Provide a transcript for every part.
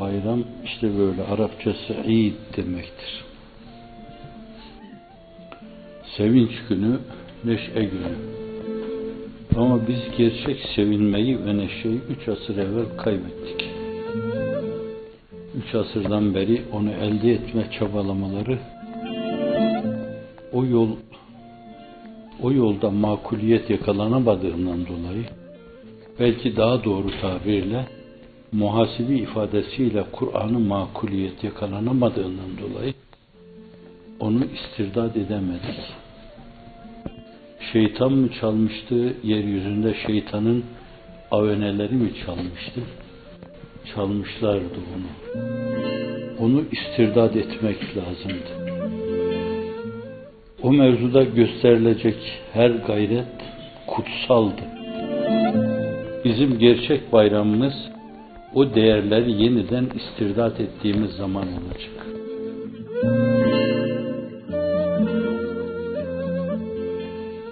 Bayram işte böyle Arapçası Eid demektir. Sevinç günü, neşe günü. Ama biz gerçek sevinmeyi ve neşeyi üç asır evvel kaybettik. Üç asırdan beri onu elde etme çabalamaları o yol o yolda makuliyet yakalanamadığından dolayı belki daha doğru tabirle muhasibi ifadesiyle Kur'an'ı makuliyet yakalanamadığından dolayı onu istirdat edemedik. Şeytan mı çalmıştı, yeryüzünde şeytanın aveneleri mi çalmıştı? Çalmışlardı onu. Onu istirdat etmek lazımdı. O mevzuda gösterilecek her gayret kutsaldı. Bizim gerçek bayramımız o değerleri yeniden istirdat ettiğimiz zaman olacak.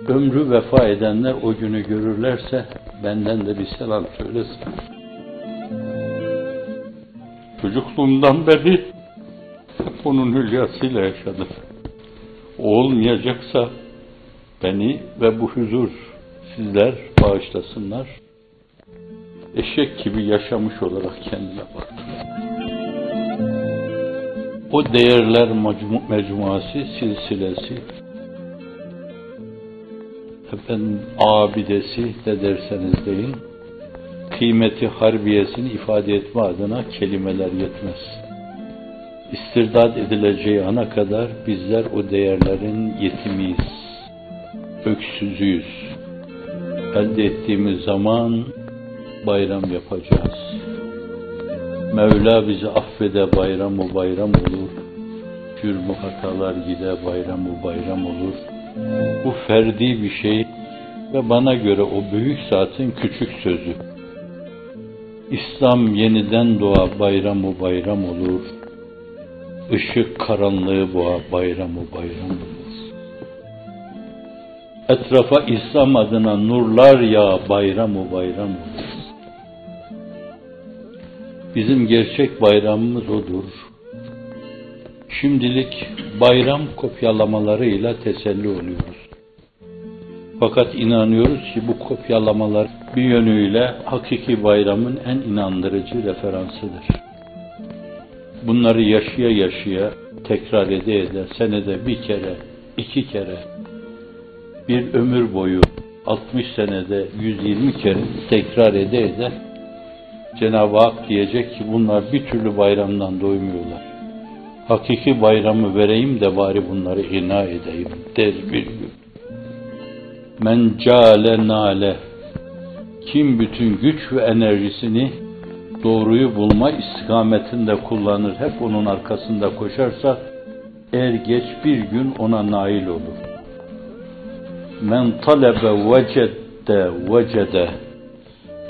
Ömrü vefa edenler o günü görürlerse benden de bir selam söylesin. Çocukluğumdan beri hep onun hülyasıyla yaşadım. O olmayacaksa beni ve bu huzur sizler bağışlasınlar. Eşek gibi yaşamış olarak kendime baktım. O değerler mecmu mecmuası, silsilesi, efendim abidesi de derseniz deyin, kıymeti harbiyesini ifade etme adına kelimeler yetmez. İstirdat edileceği ana kadar bizler o değerlerin yetimiyiz, öksüzüyüz. Elde ettiğimiz zaman bayram yapacağız. Mevla bizi affede bayram o bayram olur. Cürmü hatalar gide bayram o bayram olur. Bu ferdi bir şey ve bana göre o büyük zatın küçük sözü. İslam yeniden doğa bayram o bayram olur. Işık karanlığı boğa bayram o bayram olur. Etrafa İslam adına nurlar ya bayram o bayram olur. Bizim gerçek bayramımız odur. Şimdilik bayram kopyalamalarıyla teselli oluyoruz. Fakat inanıyoruz ki bu kopyalamalar bir yönüyle hakiki bayramın en inandırıcı referansıdır. Bunları yaşaya yaşaya tekrar ede ede senede bir kere, iki kere, bir ömür boyu 60 senede 120 kere tekrar ede ede Cenab-ı Hak diyecek ki bunlar bir türlü bayramdan doymuyorlar. Hakiki bayramı vereyim de bari bunları ina edeyim der bir gün. Men cale nale kim bütün güç ve enerjisini doğruyu bulma istikametinde kullanır, hep onun arkasında koşarsa er geç bir gün ona nail olur. Men talebe vecedde vecede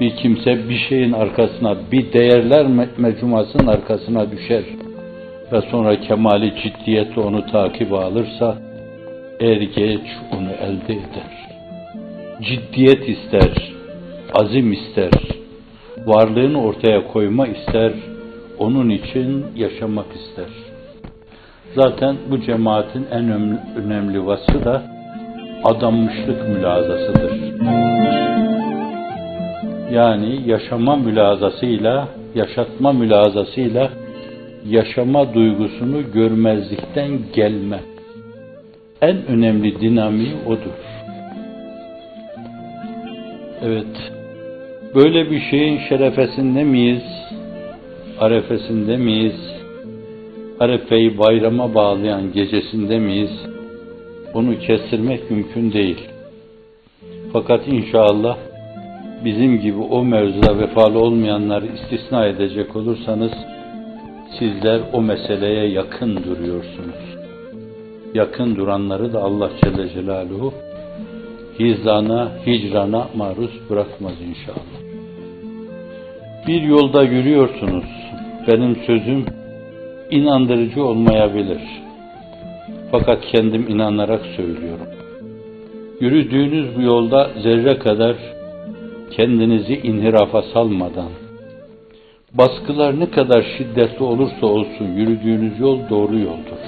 bir kimse bir şeyin arkasına, bir değerler mecmuasının arkasına düşer ve sonra kemali ciddiyetle onu takip alırsa er geç onu elde eder. Ciddiyet ister, azim ister, varlığını ortaya koyma ister, onun için yaşamak ister. Zaten bu cemaatin en önemli vasfı da adanmışlık mülazasıdır. Yani yaşama mülazasıyla, yaşatma mülazasıyla yaşama duygusunu görmezlikten gelme. En önemli dinamiği odur. Evet, böyle bir şeyin şerefesinde miyiz? Arefesinde miyiz? Arefeyi bayrama bağlayan gecesinde miyiz? Bunu kestirmek mümkün değil. Fakat inşallah bizim gibi o mevzuda vefalı olmayanları istisna edecek olursanız sizler o meseleye yakın duruyorsunuz. Yakın duranları da Allah Celle Celaluhu hizana, hicrana maruz bırakmaz inşallah. Bir yolda yürüyorsunuz. Benim sözüm inandırıcı olmayabilir. Fakat kendim inanarak söylüyorum. Yürüdüğünüz bu yolda zerre kadar kendinizi inhirafa salmadan, Baskılar ne kadar şiddetli olursa olsun yürüdüğünüz yol doğru yoldur.